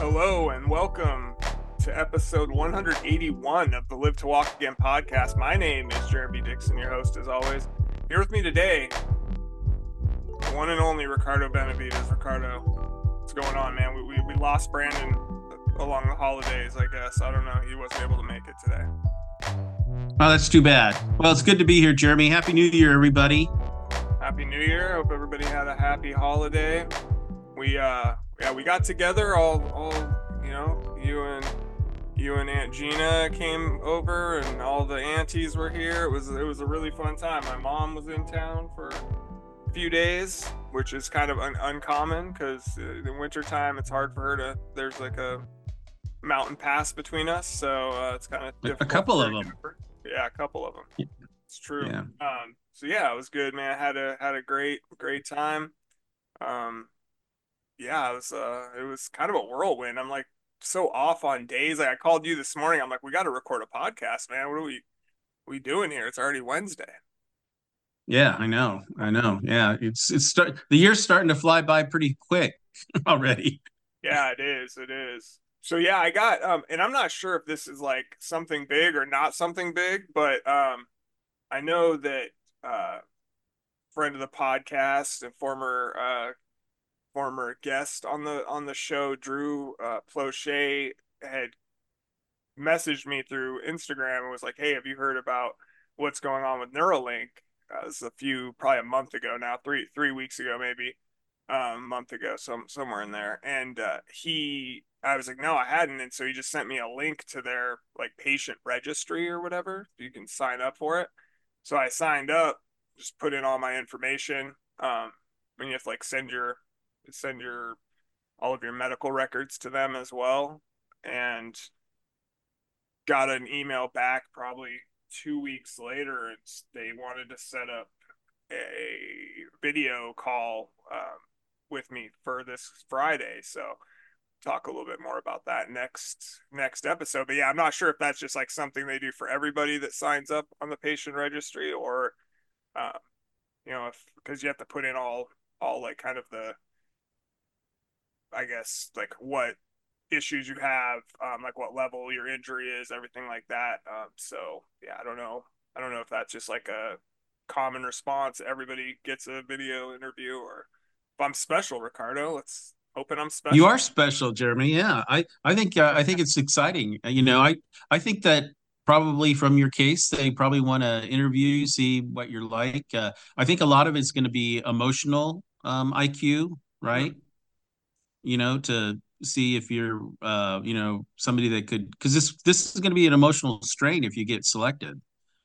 Hello and welcome to episode 181 of the Live to Walk Again podcast. My name is Jeremy Dixon, your host as always. Here with me today, the one and only Ricardo Benavides. Ricardo, what's going on, man? We, we, we lost Brandon along the holidays, I guess. I don't know. He wasn't able to make it today. Oh, that's too bad. Well, it's good to be here, Jeremy. Happy New Year, everybody. Happy New Year. Hope everybody had a happy holiday. We uh yeah, we got together all all you know, you and you and Aunt Gina came over and all the aunties were here. It was it was a really fun time. My mom was in town for a few days, which is kind of un- uncommon because uh, in wintertime it's hard for her to there's like a mountain pass between us, so uh, it's kind of a couple of them. Yeah, a couple of them. Yeah. It's true. Yeah. Um, so yeah, it was good, man. I had a had a great great time. Um, yeah, it was uh, it was kind of a whirlwind. I'm like so off on days. Like I called you this morning. I'm like, we got to record a podcast, man. What are we we doing here? It's already Wednesday. Yeah, I know. I know. Yeah, it's it's start the year's starting to fly by pretty quick already. Yeah, it is. It is. So yeah, I got um and I'm not sure if this is like something big or not something big, but um I know that uh friend of the podcast and former uh former guest on the on the show Drew uh Plochet had messaged me through Instagram and was like, "Hey, have you heard about what's going on with Neuralink?" Uh, a few probably a month ago now, 3 3 weeks ago maybe. Um, a month ago, some somewhere in there. And uh he I was like, no, I hadn't. And so he just sent me a link to their like patient registry or whatever. You can sign up for it. So I signed up, just put in all my information. Um, and you have to like send your send your all of your medical records to them as well. And got an email back probably two weeks later and they wanted to set up a video call um, with me for this Friday. So talk a little bit more about that next next episode. But yeah, I'm not sure if that's just like something they do for everybody that signs up on the patient registry, or um, you know, if because you have to put in all all like kind of the, I guess like what issues you have, um, like what level your injury is, everything like that. Um, so yeah, I don't know. I don't know if that's just like a common response. Everybody gets a video interview, or if I'm special, Ricardo. Let's hoping I'm special. You are special, Jeremy. Yeah, I I think uh, I think it's exciting. You know, I I think that probably from your case, they probably want to interview you, see what you're like. Uh, I think a lot of it's going to be emotional um, IQ, right? Mm-hmm. You know, to see if you're uh, you know somebody that could because this this is going to be an emotional strain if you get selected.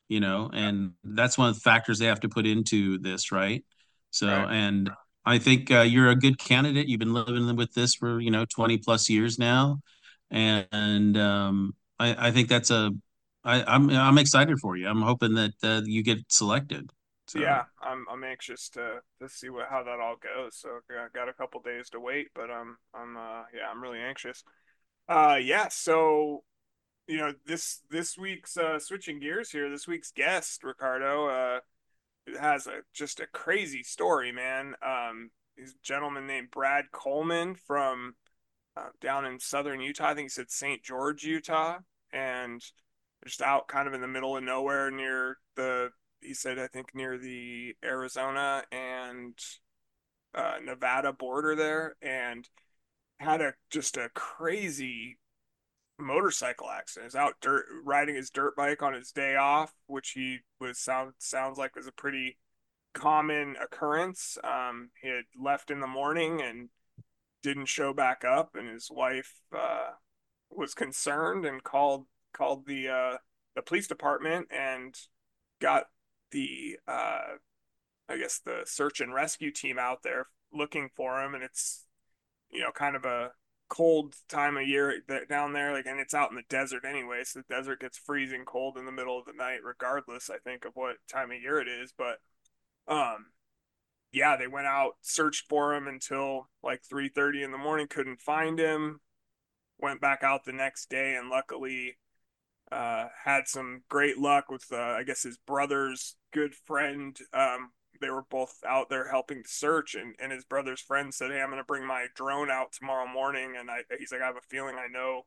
You know, and that's one of the factors they have to put into this, right? So right. and I think uh, you're a good candidate. You've been living with this for you know 20 plus years now, and, and um, I, I, think that's a. I, I'm I'm excited for you. I'm hoping that uh, you get selected. So. Yeah, I'm I'm anxious to to see what how that all goes. So I got a couple days to wait, but I'm I'm uh yeah I'm really anxious. Uh yeah, so you know this this week's uh switching gears here. This week's guest Ricardo uh has a just a crazy story, man. Um, he's a gentleman named Brad Coleman from uh, down in southern Utah. I think he said St. George, Utah, and just out kind of in the middle of nowhere near the. He said, I think near the Arizona and uh, Nevada border there, and had a just a crazy motorcycle accident. He's out dirt riding his dirt bike on his day off, which he was sound sounds like was a pretty common occurrence. Um, he had left in the morning and didn't show back up, and his wife uh, was concerned and called called the uh, the police department and got the uh, I guess the search and rescue team out there looking for him, and it's you know kind of a cold time of year down there like and it's out in the desert anyway so the desert gets freezing cold in the middle of the night regardless i think of what time of year it is but um yeah they went out searched for him until like 3:30 in the morning couldn't find him went back out the next day and luckily uh had some great luck with uh, i guess his brother's good friend um they were both out there helping to search, and and his brother's friend said, "Hey, I'm gonna bring my drone out tomorrow morning," and I he's like, "I have a feeling I know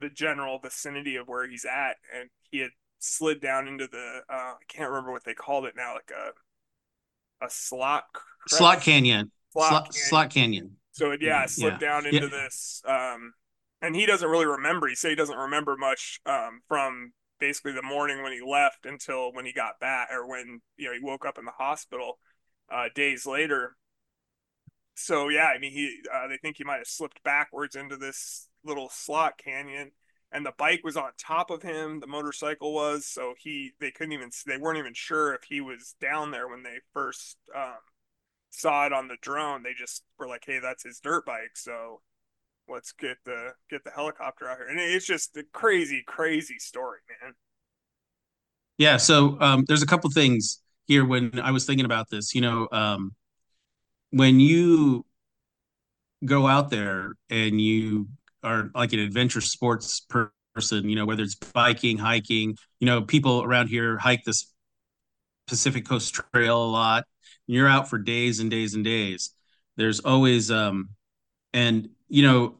the general vicinity of where he's at," and he had slid down into the uh, I can't remember what they called it now, like a a slot slot canyon. Slot, slot, canyon. slot canyon. So it, yeah, slipped yeah. down into yeah. this. Um, and he doesn't really remember. He said he doesn't remember much um, from basically the morning when he left until when he got back, or when you know he woke up in the hospital uh, days later. So yeah, I mean, he uh, they think he might have slipped backwards into this little slot canyon, and the bike was on top of him. The motorcycle was, so he they couldn't even they weren't even sure if he was down there when they first um, saw it on the drone, they just were like, "Hey, that's his dirt bike." So let's get the get the helicopter out here, and it's just a crazy, crazy story, man. Yeah. So um, there's a couple things here when I was thinking about this. You know, um, when you go out there and you are like an adventure sports person, you know, whether it's biking, hiking, you know, people around here hike this Pacific Coast Trail a lot and you're out for days and days and days there's always um and you know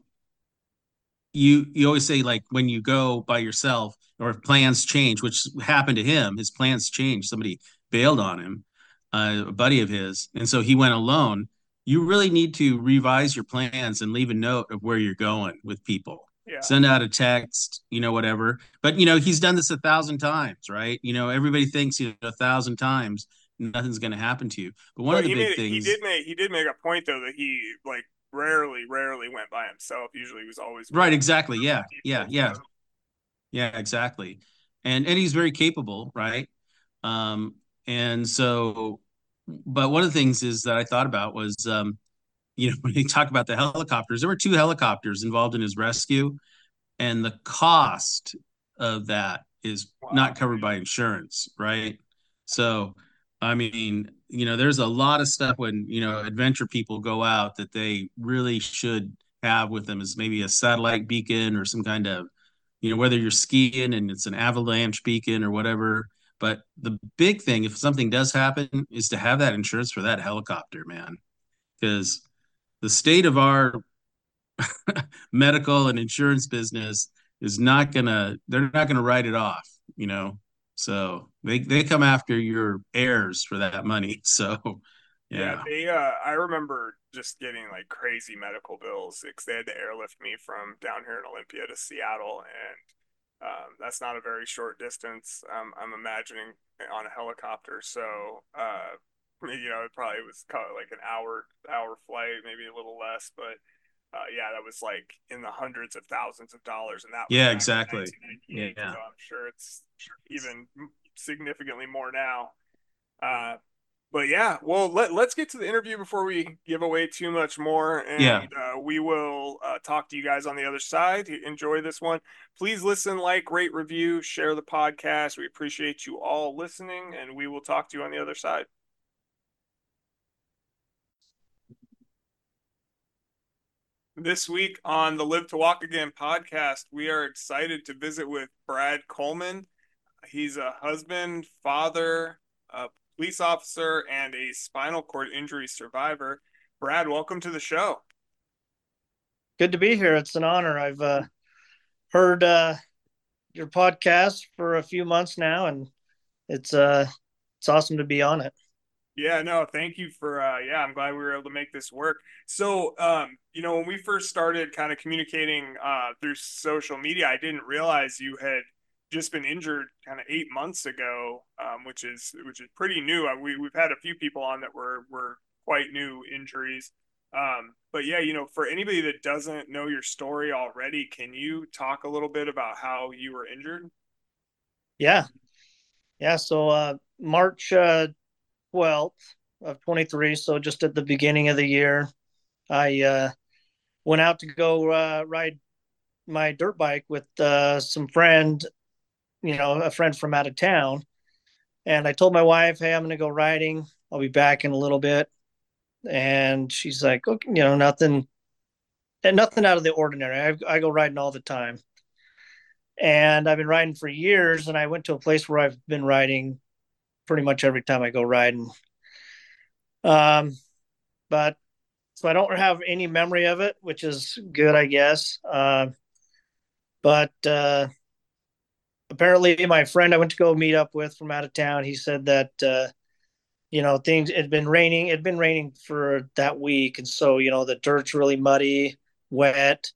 you you always say like when you go by yourself or if plans change which happened to him his plans changed. Somebody bailed on him uh, a buddy of his. And so he went alone. You really need to revise your plans and leave a note of where you're going with people. Yeah. send out a text you know whatever. But you know he's done this a thousand times right? You know everybody thinks you know a thousand times nothing's going to happen to you. But one of the big made, things he did make he did make a point though that he like rarely rarely went by himself. Usually he was always right. Exactly. Yeah. Yeah. Yeah. Yeah. Exactly. And and he's very capable, right? Um, and so, but one of the things is that I thought about was, um, you know, when you talk about the helicopters, there were two helicopters involved in his rescue, and the cost of that is wow. not covered by insurance, right? So I mean, you know, there's a lot of stuff when, you know, adventure people go out that they really should have with them is maybe a satellite beacon or some kind of, you know, whether you're skiing and it's an avalanche beacon or whatever. But the big thing, if something does happen, is to have that insurance for that helicopter, man. Because the state of our medical and insurance business is not gonna, they're not gonna write it off, you know. So they they come after your heirs for that money. So yeah, yeah they uh, I remember just getting like crazy medical bills because they had to airlift me from down here in Olympia to Seattle, and um, that's not a very short distance. I'm imagining on a helicopter, so uh, you know it probably was like an hour hour flight, maybe a little less, but uh, yeah, that was like in the hundreds of thousands of dollars, and that yeah, exactly. Yeah, so I'm sure it's even significantly more now. Uh, but yeah, well, let, let's get to the interview before we give away too much more. And yeah. uh, we will uh, talk to you guys on the other side. Enjoy this one. Please listen, like, rate, review, share the podcast. We appreciate you all listening, and we will talk to you on the other side. This week on the Live to Walk Again podcast, we are excited to visit with Brad Coleman. He's a husband, father, a police officer, and a spinal cord injury survivor. Brad, welcome to the show. Good to be here. It's an honor. I've uh, heard uh, your podcast for a few months now, and it's uh, it's awesome to be on it. Yeah, no, thank you for uh yeah, I'm glad we were able to make this work. So, um, you know, when we first started kind of communicating uh through social media, I didn't realize you had just been injured kind of 8 months ago, um, which is which is pretty new. Uh, we we've had a few people on that were were quite new injuries. Um, but yeah, you know, for anybody that doesn't know your story already, can you talk a little bit about how you were injured? Yeah. Yeah, so uh March uh 12th of 23. So just at the beginning of the year, I uh, went out to go uh, ride my dirt bike with uh, some friend, you know, a friend from out of town. And I told my wife, hey, I'm going to go riding. I'll be back in a little bit. And she's like, okay, you know, nothing, nothing out of the ordinary. I, I go riding all the time. And I've been riding for years. And I went to a place where I've been riding pretty much every time I go riding. Um, but so I don't have any memory of it, which is good, I guess. Uh, but uh, apparently, my friend I went to go meet up with from out of town, he said that uh, you know things it had been raining. It had been raining for that week, and so you know the dirt's really muddy, wet.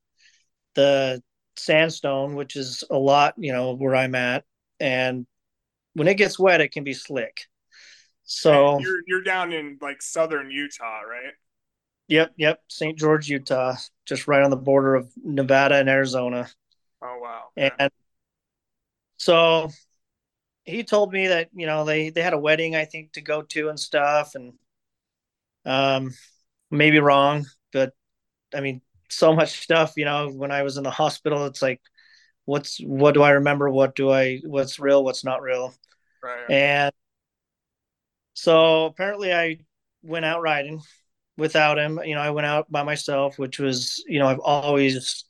The sandstone, which is a lot, you know, where I'm at, and when it gets wet, it can be slick. So And you're you're down in like southern Utah, right? Yep, yep. St. George, Utah, just right on the border of Nevada and Arizona. Oh wow. And so he told me that, you know, they they had a wedding I think to go to and stuff and um maybe wrong, but I mean so much stuff, you know, when I was in the hospital it's like what's what do I remember, what do I what's real, what's not real. Right. And so apparently I went out riding without him. You know, I went out by myself, which was, you know, I've always,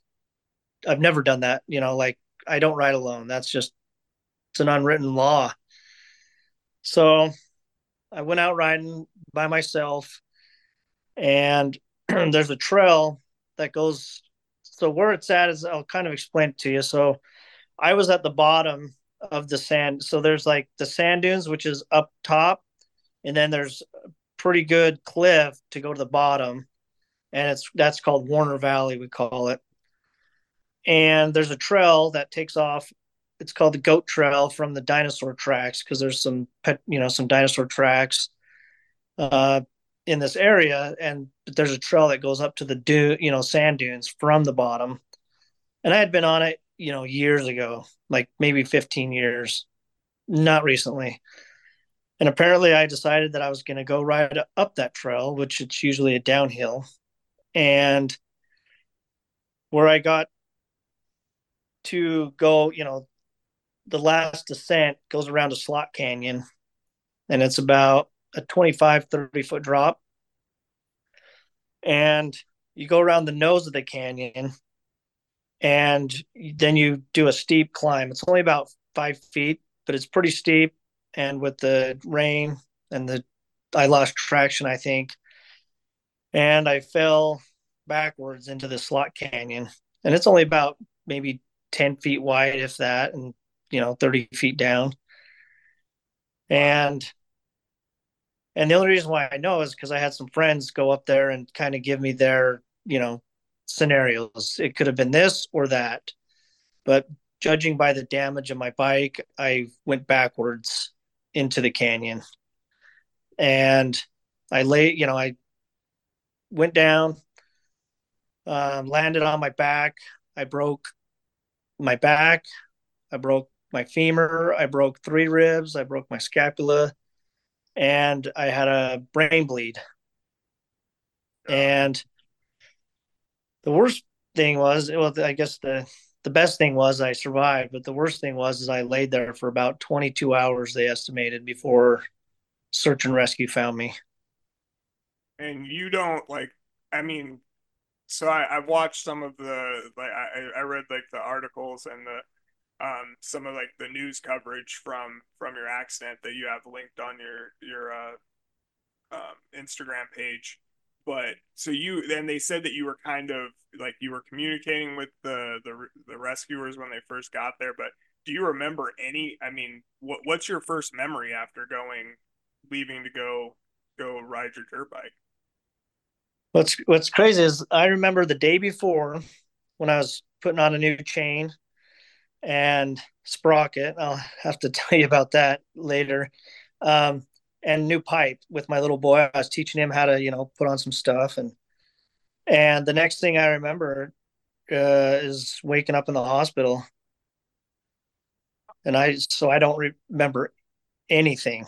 I've never done that. You know, like I don't ride alone. That's just, it's an unwritten law. So I went out riding by myself, and there's a trail that goes. So where it's at is, I'll kind of explain it to you. So I was at the bottom of the sand. So there's like the sand dunes, which is up top, and then there's a pretty good cliff to go to the bottom, and it's that's called Warner Valley, we call it. And there's a trail that takes off. It's called the Goat Trail from the dinosaur tracks because there's some pet, you know, some dinosaur tracks uh, in this area, and there's a trail that goes up to the dune, you know, sand dunes from the bottom. And I had been on it, you know, years ago, like maybe 15 years, not recently. And apparently, I decided that I was going to go right up that trail, which it's usually a downhill. And where I got to go, you know, the last descent goes around a slot canyon, and it's about a 25, 30 foot drop. And you go around the nose of the canyon, and then you do a steep climb. It's only about five feet, but it's pretty steep and with the rain and the I lost traction, I think, and I fell backwards into the slot canyon. And it's only about maybe 10 feet wide, if that, and you know, 30 feet down. And and the only reason why I know is because I had some friends go up there and kind of give me their, you know, scenarios. It could have been this or that. But judging by the damage of my bike, I went backwards into the canyon. And I lay, you know, I went down, um, landed on my back. I broke my back. I broke my femur. I broke three ribs. I broke my scapula. And I had a brain bleed. And the worst thing was, well, I guess the the best thing was I survived, but the worst thing was is I laid there for about 22 hours. They estimated before search and rescue found me. And you don't like, I mean, so I, I've watched some of the like I, I read like the articles and the um some of like the news coverage from from your accident that you have linked on your your uh um, Instagram page but so you then they said that you were kind of like you were communicating with the the the rescuers when they first got there but do you remember any i mean what what's your first memory after going leaving to go go ride your dirt bike What's what's crazy is I remember the day before when I was putting on a new chain and sprocket. I'll have to tell you about that later. Um, and new pipe with my little boy. I was teaching him how to, you know, put on some stuff and and the next thing I remember uh, is waking up in the hospital. And I so I don't remember anything.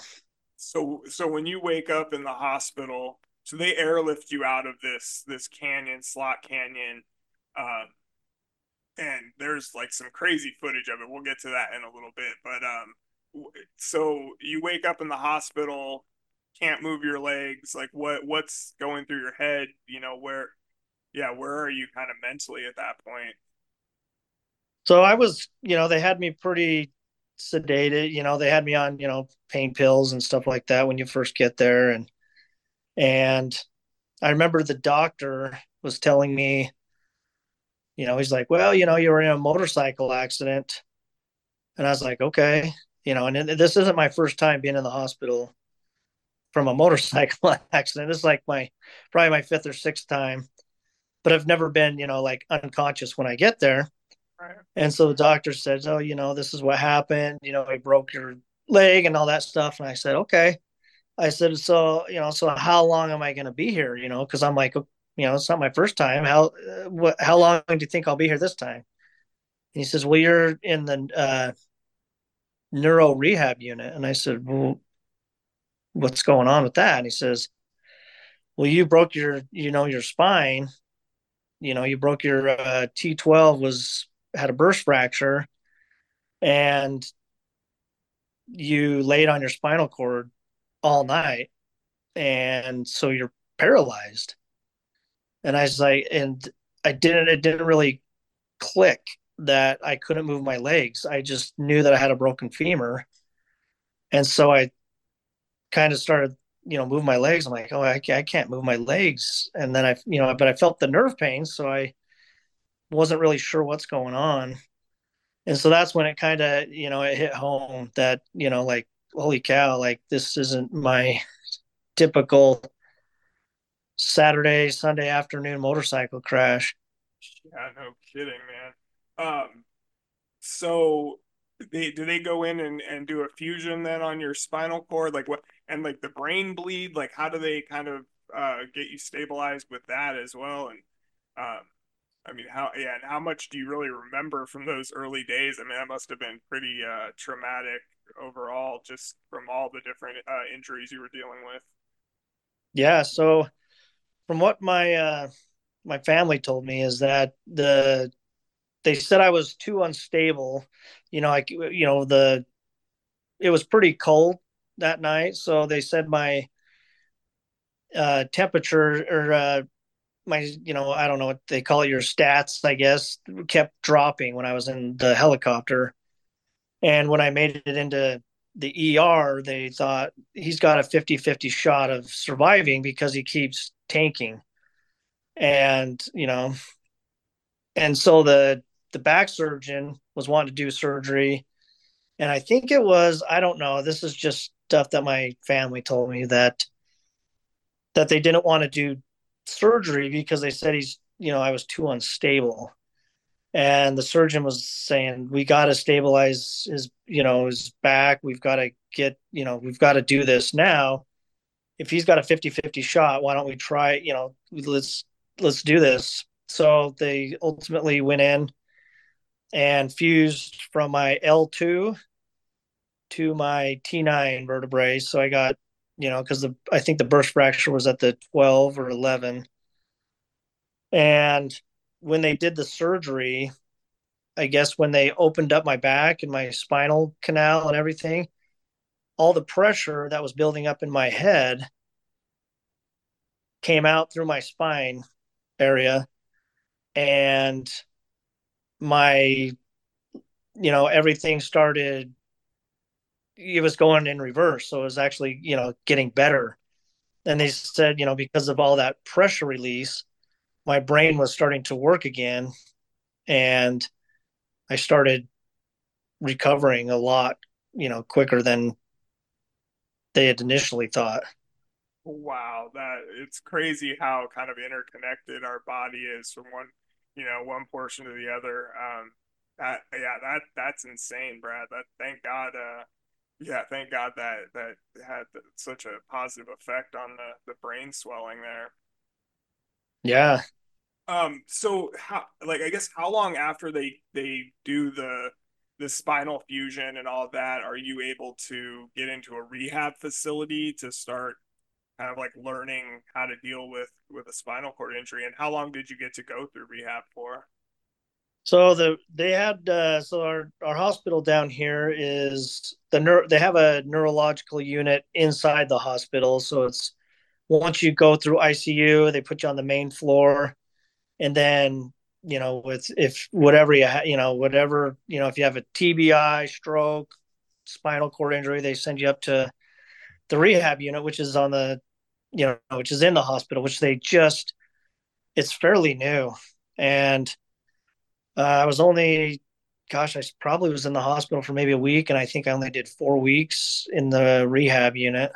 so so when you wake up in the hospital so they airlift you out of this this canyon slot canyon um and there's like some crazy footage of it we'll get to that in a little bit but um so you wake up in the hospital can't move your legs like what what's going through your head you know where yeah where are you kind of mentally at that point So I was, you know, they had me pretty sedated. You know, they had me on, you know, pain pills and stuff like that when you first get there. And And I remember the doctor was telling me, you know, he's like, well, you know, you were in a motorcycle accident. And I was like, okay, you know, and this isn't my first time being in the hospital from a motorcycle accident. This is like my probably my fifth or sixth time, but I've never been, you know, like unconscious when I get there. Right. And so the doctor says, "Oh, you know, this is what happened. You know, he broke your leg and all that stuff." And I said, "Okay." I said, "So, you know, so how long am I going to be here? You know, because I'm like, you know, it's not my first time. How uh, what? How long do you think I'll be here this time?" And he says, "Well, you're in the uh, neuro rehab unit." And I said, "Well, what's going on with that?" And he says, "Well, you broke your, you know, your spine. You know, you broke your uh, T12 was had a burst fracture and you laid on your spinal cord all night and so you're paralyzed and i was like and i didn't it didn't really click that i couldn't move my legs i just knew that i had a broken femur and so i kind of started you know move my legs i'm like oh I, I can't move my legs and then i you know but i felt the nerve pain so i wasn't really sure what's going on. And so that's when it kind of, you know, it hit home that, you know, like, holy cow, like this isn't my typical Saturday, Sunday afternoon motorcycle crash. Yeah, no kidding, man. Um, so they do they go in and, and do a fusion then on your spinal cord? Like what and like the brain bleed? Like how do they kind of uh, get you stabilized with that as well? And um, I mean, how yeah, and how much do you really remember from those early days? I mean, that must have been pretty uh, traumatic overall, just from all the different uh, injuries you were dealing with. Yeah. So, from what my uh, my family told me is that the they said I was too unstable. You know, like you know the it was pretty cold that night, so they said my uh, temperature or uh, my you know i don't know what they call it your stats i guess kept dropping when i was in the helicopter and when i made it into the er they thought he's got a 50-50 shot of surviving because he keeps tanking and you know and so the the back surgeon was wanting to do surgery and i think it was i don't know this is just stuff that my family told me that that they didn't want to do surgery because they said he's, you know, I was too unstable. And the surgeon was saying, we got to stabilize his, you know, his back. We've got to get, you know, we've got to do this now. If he's got a 50 50 shot, why don't we try, you know, let's, let's do this. So they ultimately went in and fused from my L2 to my T9 vertebrae. So I got you know, because the I think the burst fracture was at the 12 or 11. And when they did the surgery, I guess when they opened up my back and my spinal canal and everything, all the pressure that was building up in my head came out through my spine area and my you know everything started it was going in reverse. So it was actually, you know, getting better. And they said, you know, because of all that pressure release, my brain was starting to work again. And I started recovering a lot, you know, quicker than they had initially thought. Wow, that it's crazy how kind of interconnected our body is from one, you know, one portion to the other. Um, that yeah, that that's insane, Brad. That thank God, uh, yeah, thank God that that had such a positive effect on the the brain swelling there. Yeah. Um. So how like I guess how long after they they do the the spinal fusion and all that are you able to get into a rehab facility to start kind of like learning how to deal with with a spinal cord injury and how long did you get to go through rehab for so the they had uh, so our our hospital down here is the neuro, they have a neurological unit inside the hospital. So it's once you go through ICU, they put you on the main floor, and then you know with if whatever you ha- you know whatever you know if you have a TBI, stroke, spinal cord injury, they send you up to the rehab unit, which is on the you know, which is in the hospital, which they just, it's fairly new. And uh, I was only, gosh, I probably was in the hospital for maybe a week. And I think I only did four weeks in the rehab unit.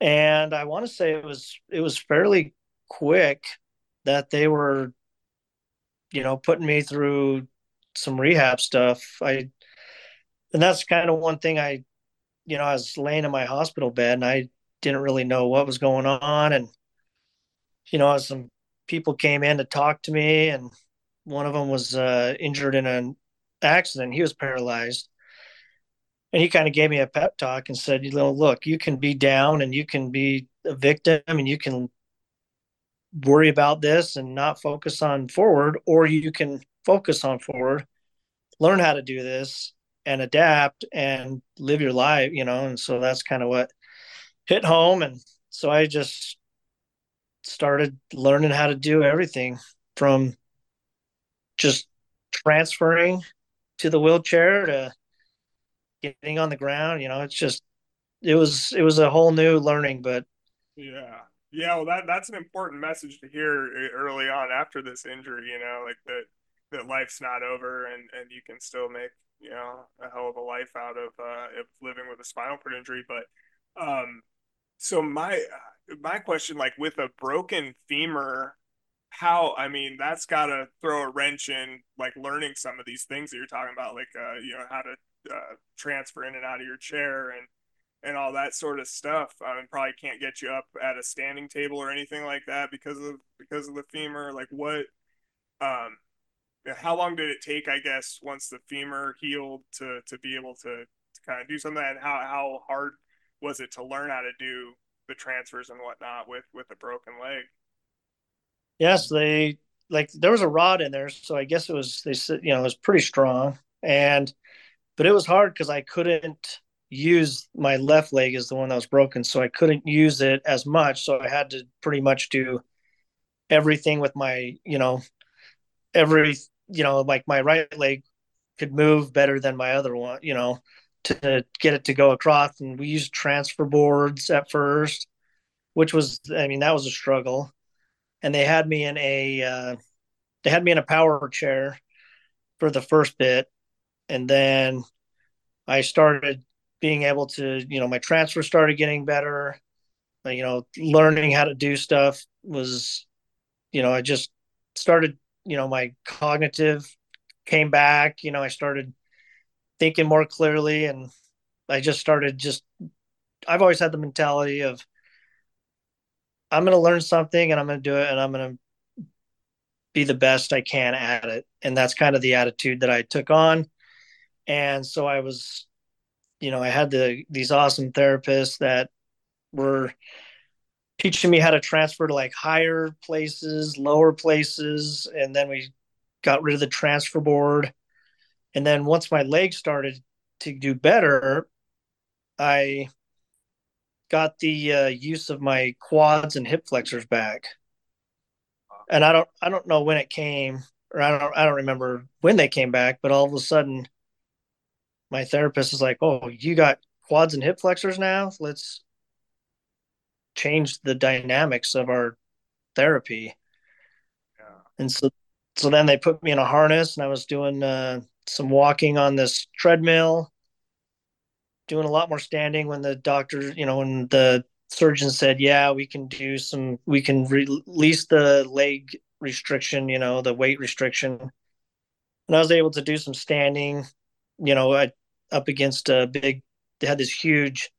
And I want to say it was, it was fairly quick that they were, you know, putting me through some rehab stuff. I, and that's kind of one thing I, you know, I was laying in my hospital bed and I didn't really know what was going on. And, you know, some people came in to talk to me, and one of them was uh, injured in an accident. He was paralyzed. And he kind of gave me a pep talk and said, you know, look, you can be down and you can be a victim and you can worry about this and not focus on forward, or you can focus on forward, learn how to do this and adapt and live your life, you know. And so that's kind of what hit home and so i just started learning how to do everything from just transferring to the wheelchair to getting on the ground you know it's just it was it was a whole new learning but yeah yeah well that that's an important message to hear eh, early on after this injury you know like that that life's not over and and you can still make you know a hell of a life out of uh of living with a spinal cord injury but um so my my question, like with a broken femur, how I mean that's got to throw a wrench in like learning some of these things that you're talking about, like uh, you know how to uh, transfer in and out of your chair and and all that sort of stuff. I mean, probably can't get you up at a standing table or anything like that because of because of the femur. Like what, um, how long did it take? I guess once the femur healed to to be able to, to kind of do something, and how how hard was it to learn how to do the transfers and whatnot with with a broken leg? Yes, they like there was a rod in there, so I guess it was they said you know it was pretty strong, and but it was hard because I couldn't use my left leg is the one that was broken, so I couldn't use it as much, so I had to pretty much do everything with my you know every you know like my right leg could move better than my other one you know to get it to go across. And we used transfer boards at first, which was, I mean, that was a struggle. And they had me in a, uh, they had me in a power chair for the first bit. And then I started being able to, you know, my transfer started getting better. You know, learning how to do stuff was, you know, I just started, you know, my cognitive came back. You know, I started thinking more clearly and I just started just I've always had the mentality of I'm going to learn something and I'm going to do it and I'm going to be the best I can at it. And that's kind of the attitude that I took on. And so I was, you know, I had the these awesome therapists that were teaching me how to transfer to like higher places, lower places, and then we got rid of the transfer board and then once my legs started to do better, I got the uh, use of my quads and hip flexors back. And I don't I don't know when it came or I don't I don't remember when they came back, but all of a sudden my therapist is like, "Oh, you got quads and hip flexors now? Let's change the dynamics of our therapy." Yeah. And so so then they put me in a harness and I was doing uh, some walking on this treadmill, doing a lot more standing when the doctor, you know, when the surgeon said, "Yeah, we can do some, we can re- release the leg restriction, you know, the weight restriction." And I was able to do some standing, you know, I, up against a big. They had this huge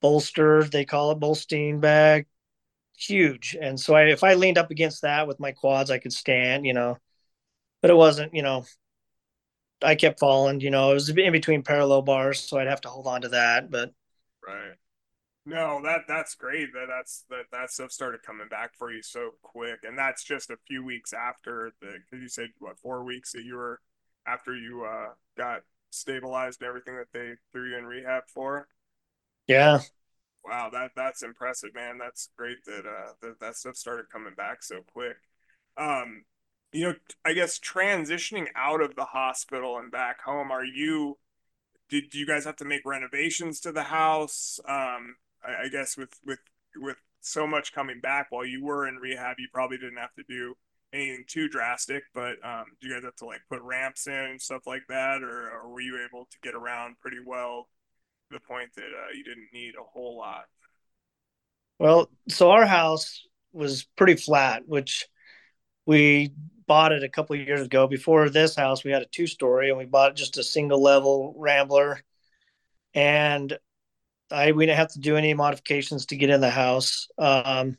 bolster, they call it Bolstein bag, huge. And so I, if I leaned up against that with my quads, I could stand, you know, but it wasn't, you know, I kept falling. You know, it was in between parallel bars, so I'd have to hold on to that. But right. No, that that's great. That that's that that stuff started coming back for you so quick, and that's just a few weeks after the. Cause you said what four weeks that you were after you uh got stabilized and everything that they threw you in rehab for. Yeah. Wow, that that's impressive, man. That's great that uh that that stuff started coming back so quick. Um, you know, I guess transitioning out of the hospital and back home, are you, did you guys have to make renovations to the house? Um, I, I guess with, with, with so much coming back while you were in rehab. You probably didn't have to do anything too drastic, but um, do you guys have to like put ramps in and stuff like that, or, or were you able to get around pretty well the point that uh, you didn't need a whole lot? Well, so our house was pretty flat, which we bought it a couple years ago. Before this house, we had a two story, and we bought just a single level Rambler, and I we didn't have to do any modifications to get in the house. Um,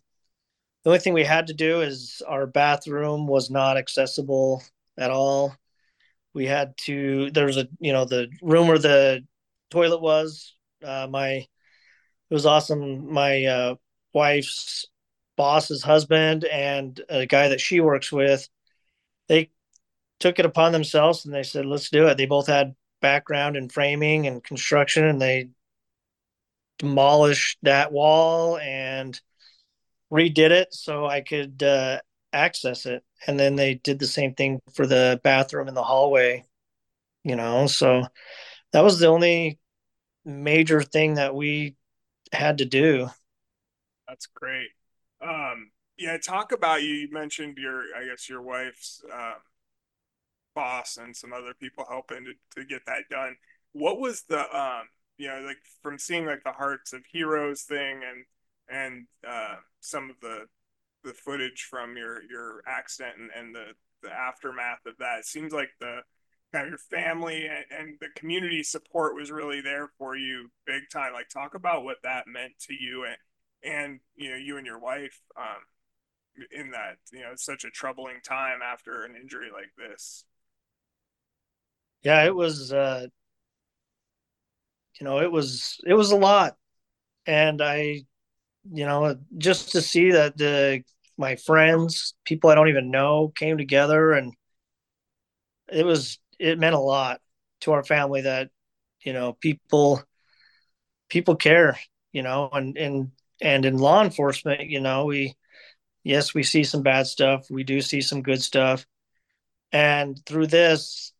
the only thing we had to do is our bathroom was not accessible at all. We had to there was a you know the room where the toilet was. Uh, my it was awesome. My uh, wife's boss's husband and a guy that she works with, they took it upon themselves and they said, "Let's do it." They both had background in framing and construction, and they demolished that wall and redid it so I could uh, access it. And then they did the same thing for the bathroom in the hallway, you know. So that was the only major thing that we had to do. That's great. Um, yeah, talk about you. You mentioned your, I guess, your wife's uh, boss and some other people helping to, to get that done. What was the, um, you know, like from seeing like the Hearts of Heroes thing and and uh, some of the the footage from your your accident and, and the the aftermath of that. It seems like the kind of your family and, and, the community support was really there for you big time. Like talk about what that meant to you and and you know you and your wife um, in that you know such a troubling time after an injury like this. Yeah, it was. Uh, you know, it was it was a lot, and I you know, just to see that the my friends, people I don't even know, came together, and it was it meant a lot to our family that you know people people care, you know, and and and in law enforcement, you know, we yes we see some bad stuff, we do see some good stuff, and through this,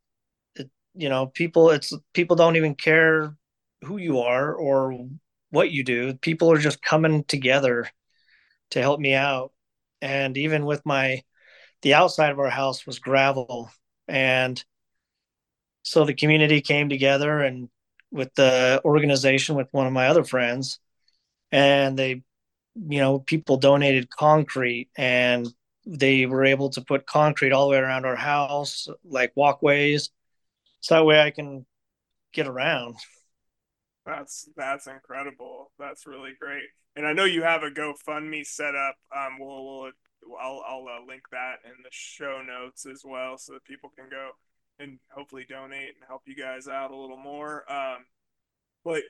it, you know, people it's people don't even care who you are or what you do. People are just coming together to help me out. And even with my, the outside of our house was gravel. And so the community came together and with the organization with one of my other friends, and they, you know, people donated concrete and they were able to put concrete all the way around our house, like walkways. So that way I can get around. That's that's incredible. That's really great. And I know you have a GoFundMe set up. Um, we'll, we'll I'll I'll uh, link that in the show notes as well, so that people can go and hopefully donate and help you guys out a little more. Um, but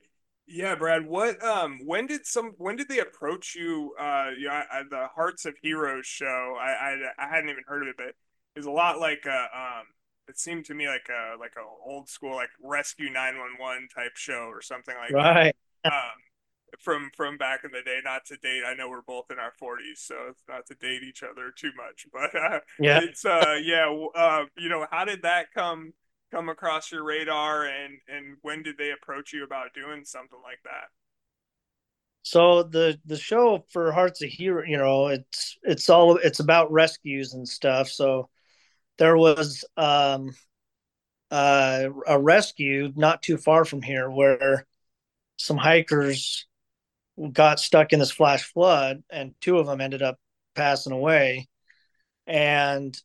yeah, Brad, what um when did some when did they approach you? Uh, yeah, I, the Hearts of Heroes show. I, I I hadn't even heard of it, but it's a lot like uh, um it seemed to me like a like a old school like rescue 911 type show or something like right. that. Um, from from back in the day, not to date. I know we're both in our 40s, so it's not to date each other too much, but uh, yeah, it's uh yeah, uh, you know, how did that come come across your radar, and and when did they approach you about doing something like that? So the the show for Hearts of Hero, you know, it's it's all it's about rescues and stuff. So there was um, uh, a rescue not too far from here where some hikers got stuck in this flash flood and two of them ended up passing away. And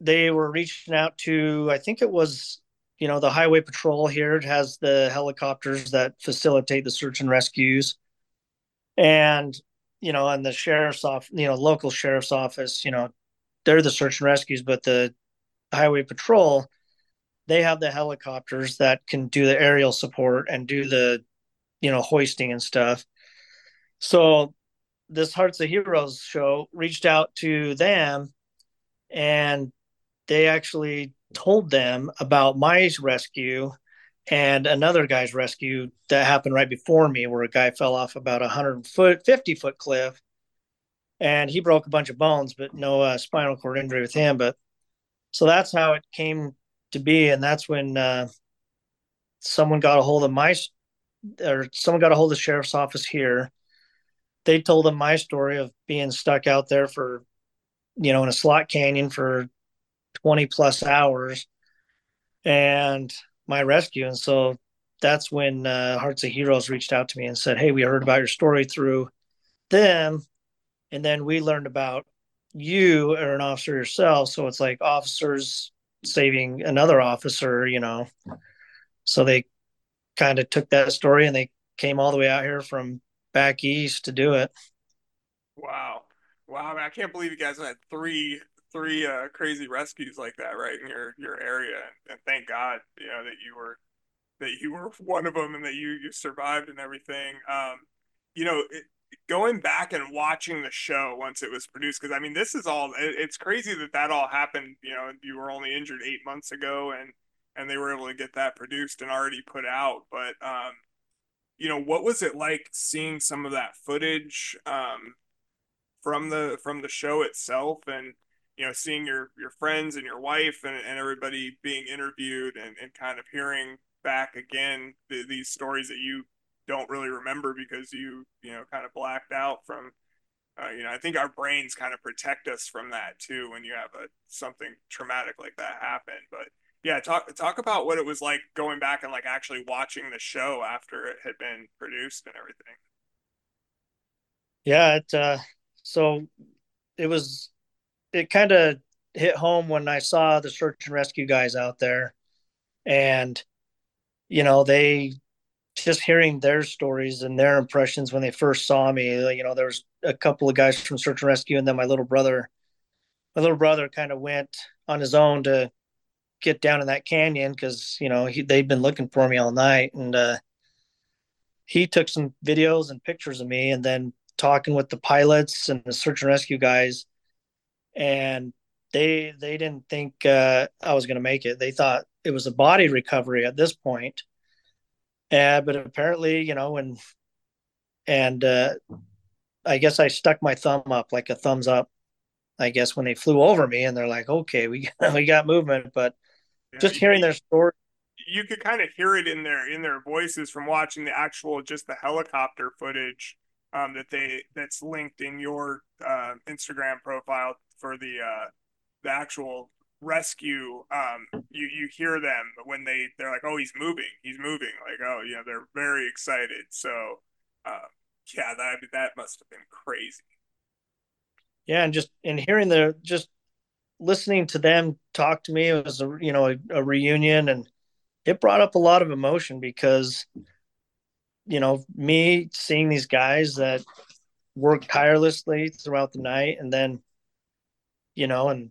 they were reaching out to i think it was you know the highway patrol here. It has the helicopters that facilitate the search and rescues. And you know and the sheriff's office you know local sheriff's office you know they're the search and rescues but the highway patrol they have the helicopters that can do the aerial support and do the you know hoisting and stuff so this hearts of heroes show reached out to them and they actually told them about my rescue and another guy's rescue that happened right before me where a guy fell off about a 100 foot 50 foot cliff and he broke a bunch of bones but no uh, spinal cord injury with him. But so that's how it came to be. And that's when uh, someone got a hold of my or someone got a hold of the sheriff's office here they told them my story of being stuck out there for, you know, in a slot canyon for 20 plus hours and my rescue. And so that's when uh, Hearts of Heroes reached out to me and said, Hey, we heard about your story through them. And then we learned about you are an officer yourself. So it's like officers saving another officer, you know. So they kind of took that story and they came all the way out here from back east to do it. Wow. Wow. I, can't believe you guys had three three uh, crazy rescues like that right in your your area and thank god you know that you were that you were one of them and that you you survived and everything um you know it, going back and watching the show once it was produced because i mean this is all it, it's crazy that that all happened you know you were only injured eight months ago and and they were able to get that produced and already put out but um you know what was it like seeing some of that footage um from the from the show itself and you know seeing your your friends and your wife and, and everybody being interviewed and, and kind of hearing back again the, these stories that you don't really remember because you you know kind of blacked out from uh, you know i think our brains kind of protect us from that too when you have a something traumatic like that happen but yeah talk talk about what it was like going back and like actually watching the show after it had been produced and everything yeah it uh so it was it kind of hit home when I saw the search and rescue guys out there, and you know they just hearing their stories and their impressions when they first saw me. You know, there was a couple of guys from search and rescue, and then my little brother. My little brother kind of went on his own to get down in that canyon because you know he, they'd been looking for me all night, and uh, he took some videos and pictures of me, and then talking with the pilots and the search and rescue guys and they they didn't think uh, I was going to make it. They thought it was a body recovery at this point. Uh, but apparently, you know, and and uh, I guess I stuck my thumb up like a thumbs up. I guess when they flew over me, and they're like, "Okay, we we got movement," but yeah, just hearing their story, you could kind of hear it in their in their voices from watching the actual just the helicopter footage um, that they that's linked in your uh, Instagram profile for the uh, the actual rescue. Um, you you hear them when they they're like, oh, he's moving, he's moving. Like, oh, know, they're very excited. So, uh, yeah, that that must have been crazy. Yeah, and just and hearing the just listening to them talk to me it was a you know a, a reunion and it brought up a lot of emotion because you know me seeing these guys that work tirelessly throughout the night and then you know, and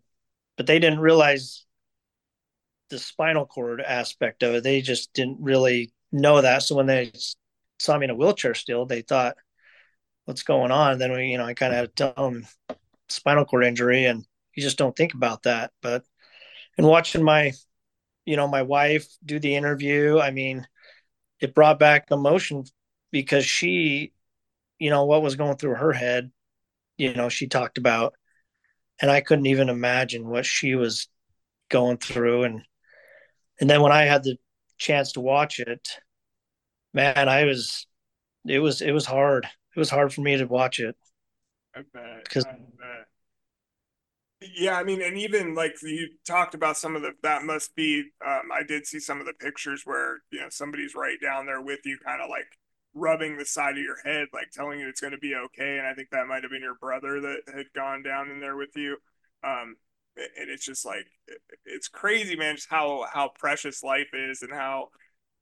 but they didn't realize the spinal cord aspect of it. They just didn't really know that. So when they saw me in a wheelchair still, they thought, what's going on? And then we, you know, I kind of had to tell them spinal cord injury and you just don't think about that. But and watching my, you know, my wife do the interview, I mean, it brought back emotion because she, you know, what was going through her head, you know, she talked about and I couldn't even imagine what she was going through and and then when I had the chance to watch it, man, I was it was it was hard. It was hard for me to watch it. Because yeah, I mean, and even like you talked about some of the that must be. Um, I did see some of the pictures where you know somebody's right down there with you, kind of like rubbing the side of your head, like telling you it's going to be okay. And I think that might have been your brother that had gone down in there with you. Um, and it's just like it's crazy, man. Just how how precious life is, and how,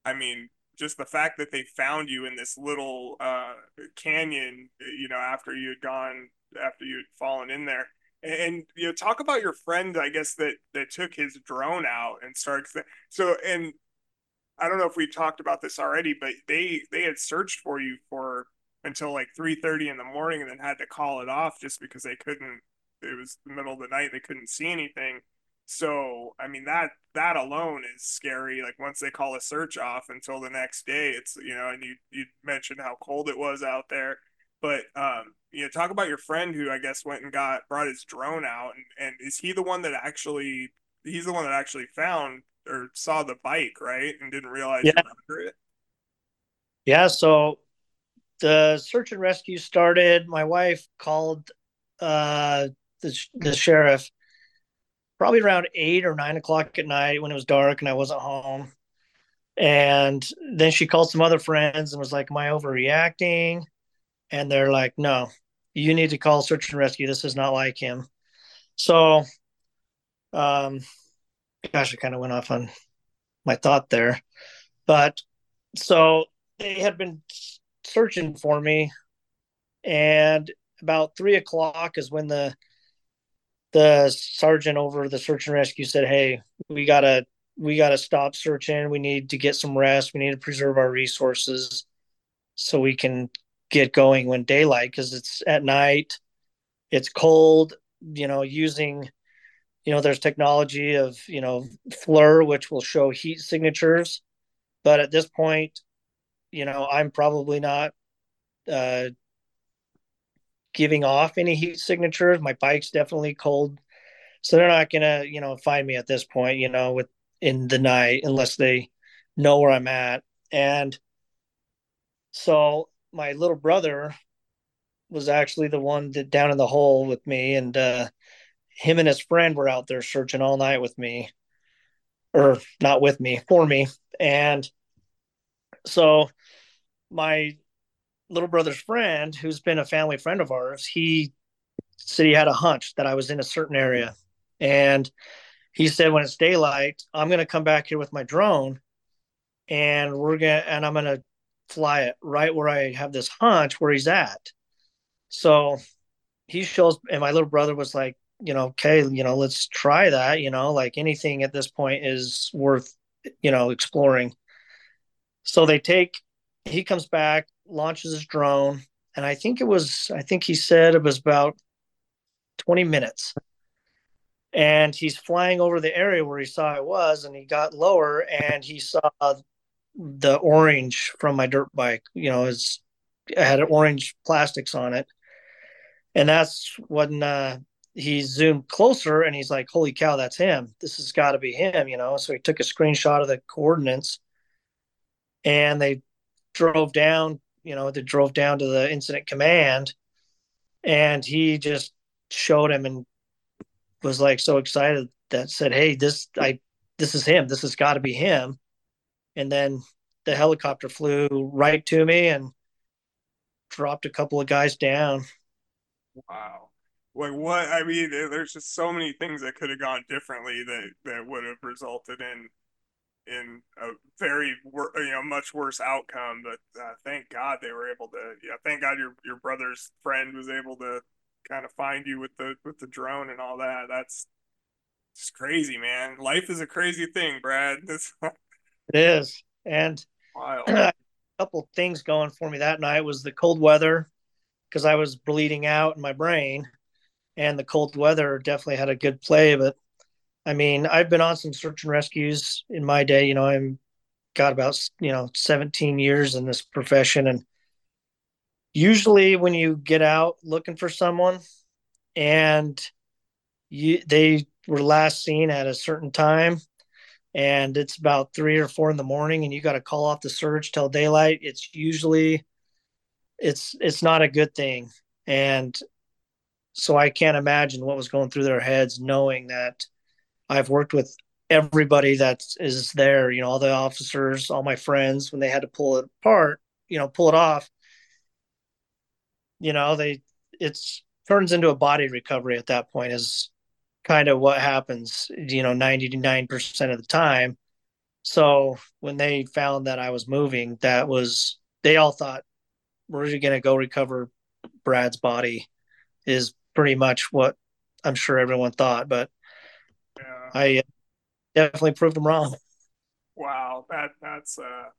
I mean, just the fact that they found you in this little uh, canyon, you know, after you had gone, after you had fallen in there. And you know, talk about your friend, I guess that that took his drone out and started. So, and I don't know if we talked about this already, but they they had searched for you for until like three thirty in the morning, and then had to call it off just because they couldn't. It was the middle of the night; they couldn't see anything. So I mean that that alone is scary. Like once they call a search off until the next day, it's you know, and you you mentioned how cold it was out there, but um, you know, talk about your friend who I guess went and got brought his drone out, and, and is he the one that actually? He's the one that actually found or saw the bike, right? And didn't realize yeah. it. Yeah, so the search and rescue started. My wife called uh, the the sheriff probably around eight or nine o'clock at night when it was dark and I wasn't home. And then she called some other friends and was like, Am I overreacting? And they're like, No, you need to call search and rescue. This is not like him. So, um, gosh, I kind of went off on my thought there. But so they had been searching for me. And about three o'clock is when the the sergeant over the search and rescue said, Hey, we gotta we got to stop searching. We need to get some rest. We need to preserve our resources so we can get going when daylight because it's at night. It's cold. You know, using you know, there's technology of you know FLIR, which will show heat signatures, but at this point, you know, I'm probably not uh, giving off any heat signatures. My bike's definitely cold, so they're not gonna you know find me at this point. You know, with in the night unless they know where I'm at. And so my little brother was actually the one that down in the hole with me and uh, him and his friend were out there searching all night with me or not with me for me. And so my little brother's friend who's been a family friend of ours he said he had a hunch that i was in a certain area. And he said when it's daylight, I'm going to come back here with my drone and we're going to, and I'm going to fly it right where I have this hunch where he's at. So he shows, and my little brother was like, you know, okay, you know, let's try that, you know, like anything at this point is worth, you know, exploring. So they take, he comes back, launches his drone, and I think it was, I think he said it was about 20 minutes and he's flying over the area where he saw it was and he got lower and he saw the orange from my dirt bike you know it's I had orange plastics on it and that's when uh, he zoomed closer and he's like holy cow that's him this has got to be him you know so he took a screenshot of the coordinates and they drove down you know they drove down to the incident command and he just showed him and was like so excited that said, "Hey, this I this is him. This has got to be him." And then the helicopter flew right to me and dropped a couple of guys down. Wow. Like what? I mean, there's just so many things that could have gone differently that that would have resulted in in a very you know much worse outcome. But uh, thank God they were able to. Yeah, thank God your your brother's friend was able to kind of find you with the with the drone and all that. That's it's crazy, man. Life is a crazy thing, Brad. it is, and a couple things going for me that night was the cold weather because I was bleeding out in my brain, and the cold weather definitely had a good play. But I mean, I've been on some search and rescues in my day. You know, I'm got about you know 17 years in this profession, and usually when you get out looking for someone and you they were last seen at a certain time and it's about three or four in the morning and you got to call off the search till daylight it's usually it's it's not a good thing. And so i can't imagine what was going through their heads knowing that i've worked with everybody that is there you know all the officers all my friends when they had to pull it apart you know pull it off. You know they it's turns into a body recovery at that point is kind of what happens you know 99% of the time. So when they found that i was moving that was they all thought we're going to go recover brad's body is pretty much what i'm sure everyone thought but yeah. i uh, definitely proved them wrong. Wow that that's uh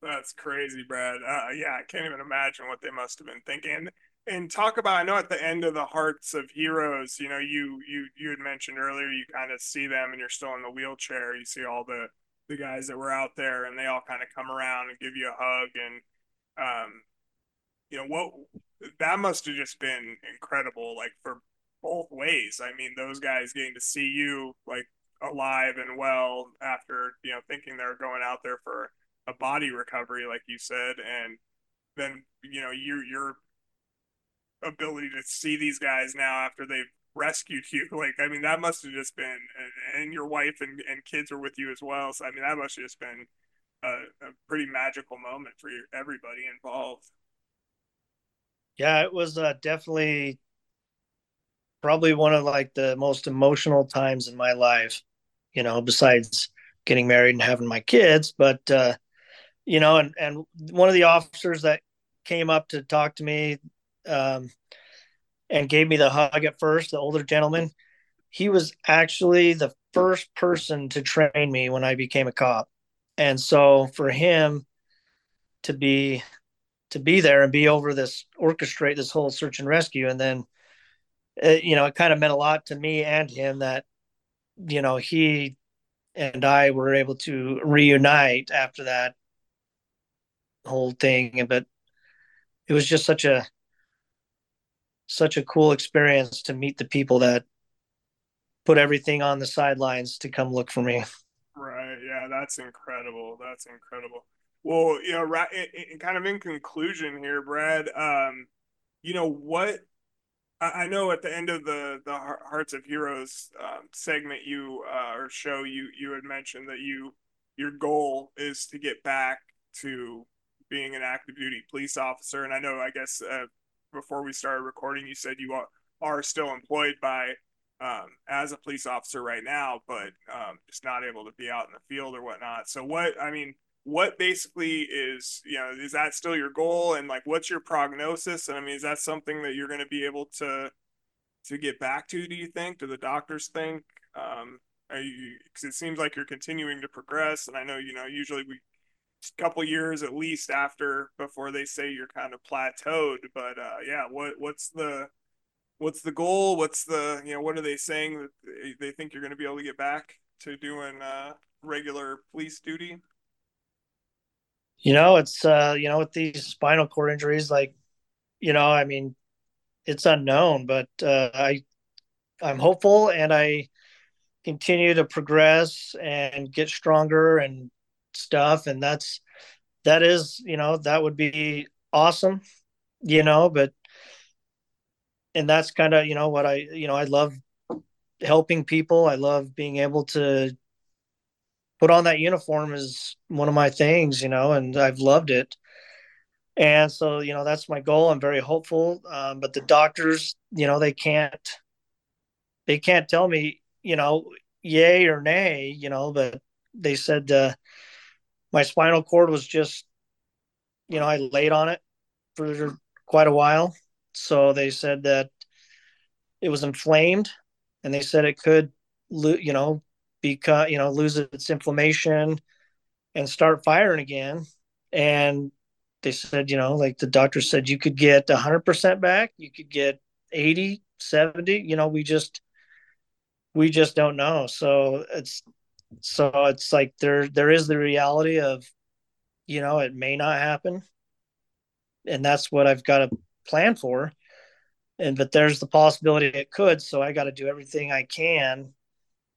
that's crazy brad. Uh, yeah i can't even imagine what they must have been thinking and talk about i know at the end of the hearts of heroes you know you you you had mentioned earlier you kind of see them and you're still in the wheelchair. You see all the the guys that were out there and they all kind of come around and give you a hug and um you know what that must have just been incredible like for both ways. I mean those guys getting to see you like alive and well after you know thinking they're going out there for a body recovery like you said and then you know your your ability to see these guys now after they've rescued you. Like i mean that must have just been and your wife and, and kids were with you as well. So i mean that must have just been a, a pretty magical moment for everybody involved. Yeah it was uh, definitely probably one of like the most emotional times in my life you know besides getting married and having my kids. But uh you know and and one of the officers that came up to talk to me um and gave me the hug at first the older gentleman he was actually the first person to train me when i became a cop and so for him to be to be there and be over this orchestrate this whole search and rescue and then it, you know, it kind of meant a lot to me and him that, you know, he and I were able to reunite after that whole thing. But it was just such a, such a cool experience to meet the people that put everything on the sidelines to come look for me. Right. Yeah. That's incredible. That's incredible. Well, you know, right, in, in kind of in conclusion here, Brad, um, you know, what I know at the end of the the Hearts of Heroes um, segment, you uh, or show you you had mentioned that you your goal is to get back to being an active duty police officer, and I know I guess uh, before we started recording, you said you are, are still employed by um, as a police officer right now, but um, just not able to be out in the field or whatnot. So what I mean, what basically is you know is that still your goal? And like what's your prognosis? And i mean is that something that you're going to be able to to get back to do you think do the doctors think? Um are you because it seems like you're continuing to progress and i know you know usually we couple years at least after before they say you're kind of plateaued but uh yeah what what's the what's the goal? What's the you know what are they saying that they think you're going to be able to get back to doing uh regular police duty? You know, it's uh, you know, with these spinal cord injuries, like, you know, I mean, it's unknown, but uh, I, I'm hopeful, and I continue to progress and get stronger and stuff, and that's that is, you know, that would be awesome, you know, but and that's kind of you know what I you know I love helping people. I love being able to put on that uniform is one of my things, you know, and I've loved it. And so, you know, that's my goal. I'm very hopeful. Um, but the doctors, you know, they can't, they can't tell me, you know, yay or nay, you know, but they said uh, my spinal cord was just, you know, I laid on it for quite a while. So they said that it was inflamed and they said it could, you know, because you know lose its inflammation and start firing again. And they said you know like the doctor said you could get 100% back. You could get 80 70 you know we just we just don't know. So it's so it's like there there is the reality of you know it may not happen. And that's what i've got to plan for. And but there's the possibility it could. So i got to do everything i can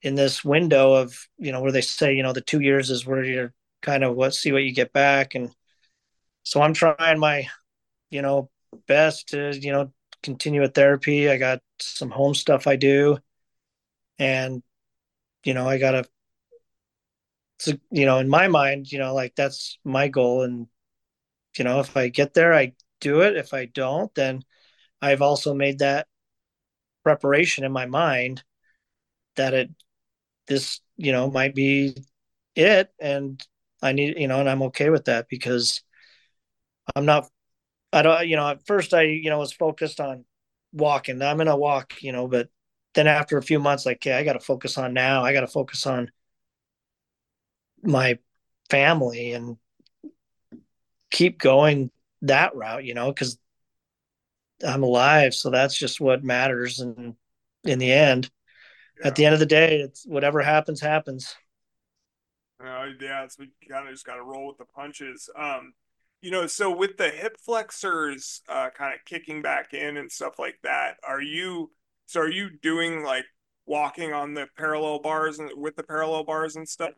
in this window of you know where they say you know the two years is where you're kind of what see what you get back. And so i'm trying my you know best to you know continue with therapy. I got some home stuff i do. And you know i gotta so you know in my mind you know like that's my goal and you know if i get there i do it. If i don't then i've also made that preparation in my mind that it this you know might be it and i need you know and i'm okay with that because i'm not i don't you know at first i you know was focused on walking. I'm gonna walk you know but then after a few months like okay i gotta focus on now. I gotta focus on my family and keep going that route you know because i'm alive so that's just what matters and in the end yeah. at the end of the day, it's whatever happens, happens. Uh, yeah, it's we kind of just got to roll with the punches. Um, you know, so with the hip flexors uh, kind of kicking back in and stuff like that, are you so are you doing like walking on the parallel bars and with the parallel bars and stuff?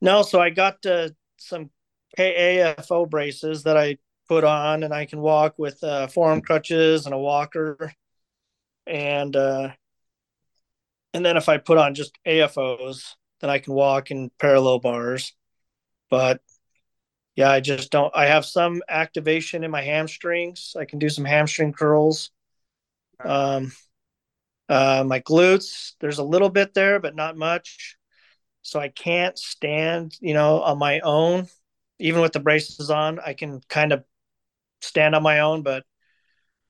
No, so I got uh, some KAFO braces that I put on, and I can walk with uh, forearm crutches and a walker, and uh, and then if I put on just AFOs, then I can walk in parallel bars. But yeah, I just don't. I have some activation in my hamstrings. I can do some hamstring curls. Um, uh, my glutes, there's a little bit there, but not much. So I can't stand, you know, on my own. Even with the braces on, I can kind of stand on my own. But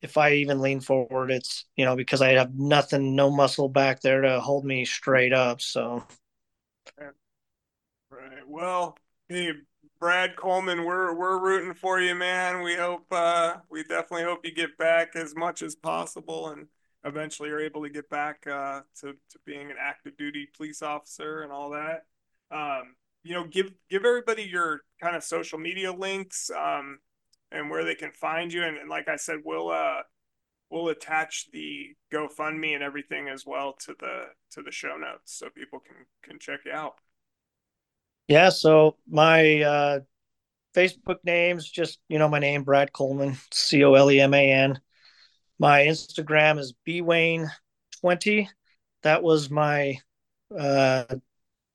if I even lean forward, it's, you know, because I have nothing, no muscle back there to hold me straight up. So, right. Well, hey, Brad Coleman, we're we're rooting for you, man. We hope uh, we definitely hope you get back as much as possible and eventually are able to get back uh, to to being an active duty police officer and all that. Um, you know, give give everybody your kind of social media links um, and where they can find you. And, and like I said, we'll uh, we'll attach the GoFundMe and everything as well to the to the show notes so people can can check you out. Yeah, so my uh, Facebook name's just you know my name Brad Coleman, C O L E M A N. My Instagram is bwayne20. That was my uh,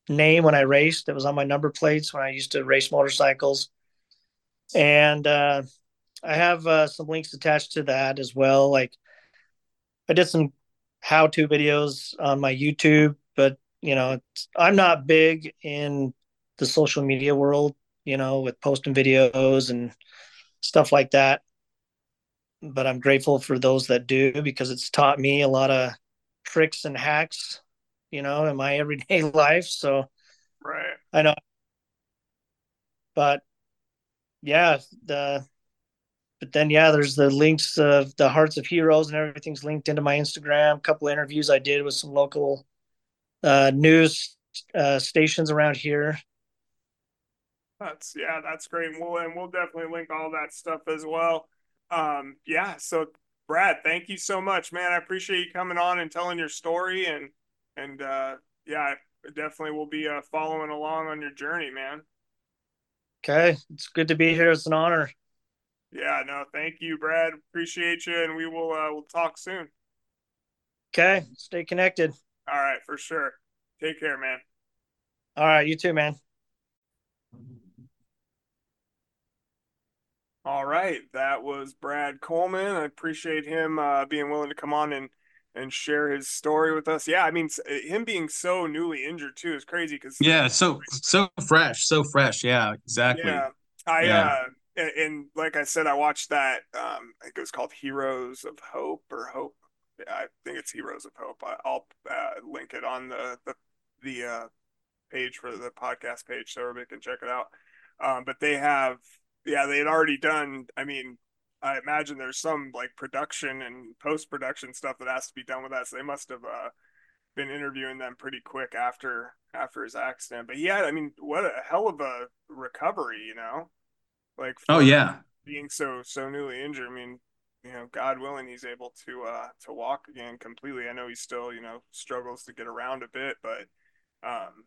name when I raced. It was on my number plates when I used to race motorcycles. And uh, I have uh, some links attached to that as well. Like I did some how-to videos on my YouTube, but you know, I'm not big in the social media world, you know, with posting videos and stuff like that. But I'm grateful for those that do because it's taught me a lot of tricks and hacks, you know, in my everyday life. So, right, I know. But yeah, the but then yeah, there's the links of the Hearts of Heroes and everything's linked into my Instagram. A couple interviews I did with some local uh, news uh, stations around here that's yeah, that's great. And we'll and we'll definitely link all that stuff as well. Um, yeah. So Brad, thank you so much, man. I appreciate you coming on and telling your story and and uh, yeah, I definitely will be uh, following along on your journey, man. Okay, it's good to be here. It's an honor. Yeah, no, thank you, Brad. Appreciate you, and we will uh, we'll talk soon. Okay, stay connected. All right, for sure. Take care, man. All right, you too, man. All right, that was Brad Coleman. I appreciate him uh, being willing to come on and and share his story with us. Yeah, I mean, him being so newly injured too is crazy because yeah, so so fresh, so fresh. Yeah, exactly. Yeah, I yeah. uh, and, and, like I said, I watched that. Um, I think it was called Heroes of Hope or Hope. Yeah, I think it's Heroes of Hope. I, will uh, link it on the the the uh, page for the podcast page so everybody can check it out. Um, but they have yeah, they had already done. I mean, I imagine there's some like production and post production stuff that has to be done with that. So they must have uh, been interviewing them pretty quick after after his accident. But yeah, I mean, what a hell of a recovery, you know? Like oh yeah, being so so newly injured. I mean, you know, God willing, he's able to uh to walk again completely. I know he still you know struggles to get around a bit, but um,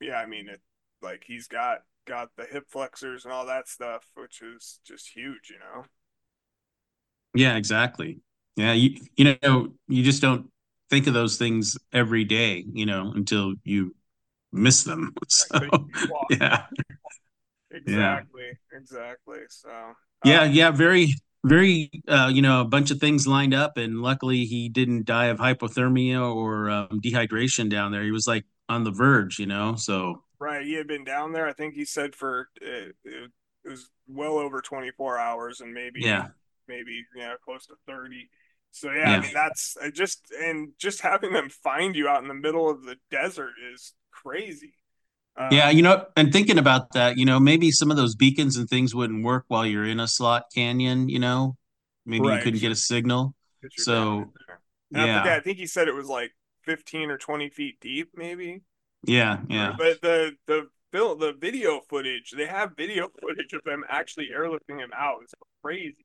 yeah, I mean it. Like he's got got the hip flexors and all that stuff, which is just huge, you know. Yeah, exactly. Yeah, you you know, you just don't think of those things every day, you know, until you miss them. So, yeah. Exactly. Yeah. Exactly. So Yeah, um, yeah, very very uh, you know, a bunch of things lined up and luckily he didn't die of hypothermia or um, dehydration down there. He was like on the verge, you know. So Right. He had been down there. I think he said for uh, it, was well over 24 hours and maybe yeah maybe you know close to 30. So yeah, yeah. I mean that's just and just having them find you out in the middle of the desert is crazy. Um, yeah, you know, and thinking about that, you know, maybe some of those beacons and things wouldn't work while you're in a slot canyon. You know, maybe right. you couldn't get a signal. So yeah, I, forget, I think he said it was like 15 or 20 feet deep, maybe. Yeah, yeah. But the the film, the video footage, they have video footage of them actually airlifting him out. It's crazy.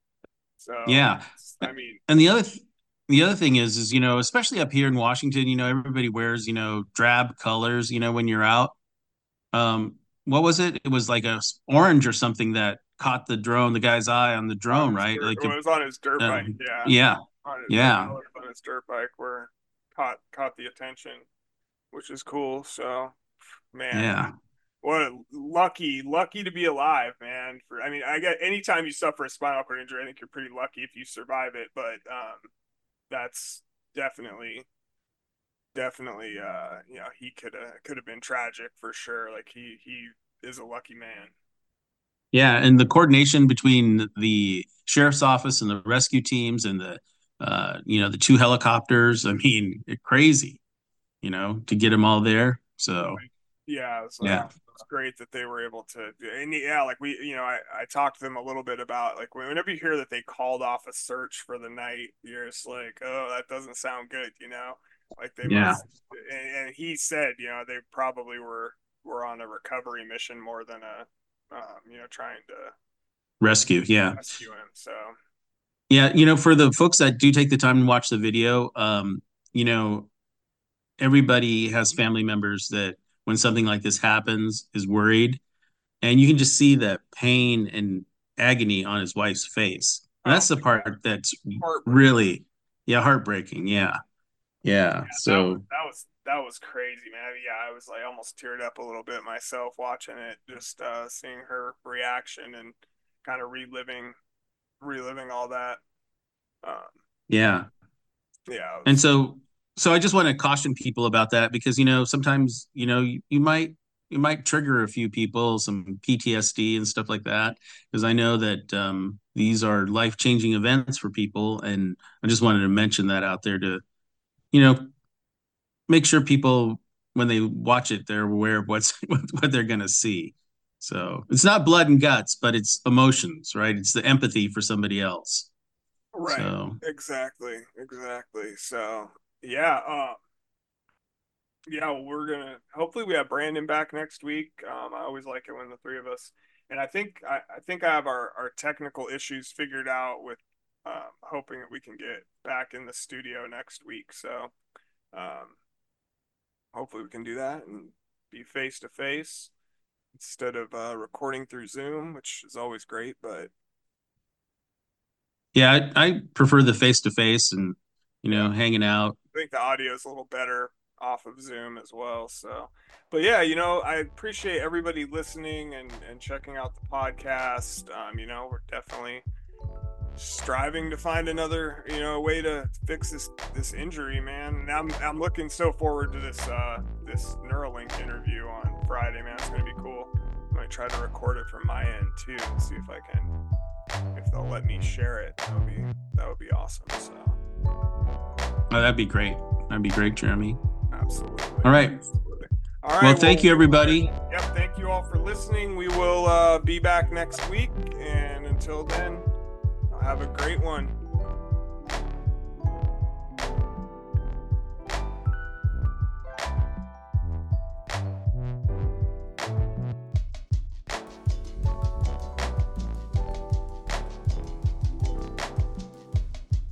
So yeah, I mean, and the other. Th- the other thing is, is you know, especially up here in Washington, you know, everybody wears you know drab colors. You know, when you're out, um, what was it? It was like a orange or something that caught the drone, the guy's eye on the drone, right? Dirt- Like, it was on his dirt uh, bike. Yeah. yeah, On his, Yeah. On his dirt bike, where caught caught the attention, which is cool. So, man, yeah, what lucky lucky to be alive, man. For I mean, I get anytime you suffer a spinal cord injury, I think you're pretty lucky if you survive it. But um, that's definitely definitely uh you know he could have could have been tragic for sure like he he is a lucky man yeah. And the coordination between the sheriff's office and the rescue teams and the, uh, you know, the two helicopters. I mean, crazy, you know, to get them all there. So yeah so Yeah. it's great that they were able to and yeah like we you know I, I talked to them a little bit about like whenever you hear that they called off a search for the night you're just like oh that doesn't sound good you know like they Yeah. must and, and he said you know they probably were were on a recovery mission more than a um, you know trying to rescue, yeah. rescue him so Yeah, you know, for the folks that do take the time to watch the video, um, you know, everybody has family members that when something like this happens is worried, and you can just see the pain and agony on his wife's face. And that's the part that's really, yeah, heartbreaking. Yeah, yeah. that So was, that was that was crazy, man. Yeah, I was like almost teared up a little bit myself watching it, just uh, seeing her reaction and kind of reliving, reliving all that. Um, yeah, yeah, was- and so so i just want to caution people about that because you know sometimes you know you, you might you might trigger a few people some ptsd and stuff like that because i know that um, these are life-changing events for people and i just wanted to mention that out there to you know make sure people when they watch it they're aware of what's what they're going to see. So it's not blood and guts but it's emotions right? It's the empathy for somebody else. Right, so exactly, exactly. So yeah, uh, yeah, well, we're gonna hopefully we have Brandon back next week. Um, I always like it when the three of us, and I think I, I think I have our our technical issues figured out with um, hoping that we can get back in the studio next week. So um, hopefully we can do that and be face to face instead of uh, recording through Zoom, which is always great. But Yeah, I, I prefer the face to face and you know hanging out. I think the audio is a little better off of Zoom as well. So, but yeah, you know, I appreciate everybody listening and, and checking out the podcast. Um, you know, we're definitely striving to find another, you know, way to fix this this injury, man. And I'm I'm looking so forward to this uh this Neuralink interview on Friday, man. It's gonna be cool. I might try to record it from my end too and see if I can if they'll let me share it. That would be that would be awesome. So Oh, that'd be great. That'd be great, Jeremy. Absolutely. All right. Absolutely. All right. Well, thank you, everybody. Yep. Thank you all for listening. We will uh, be back next week. And until then, have a great one.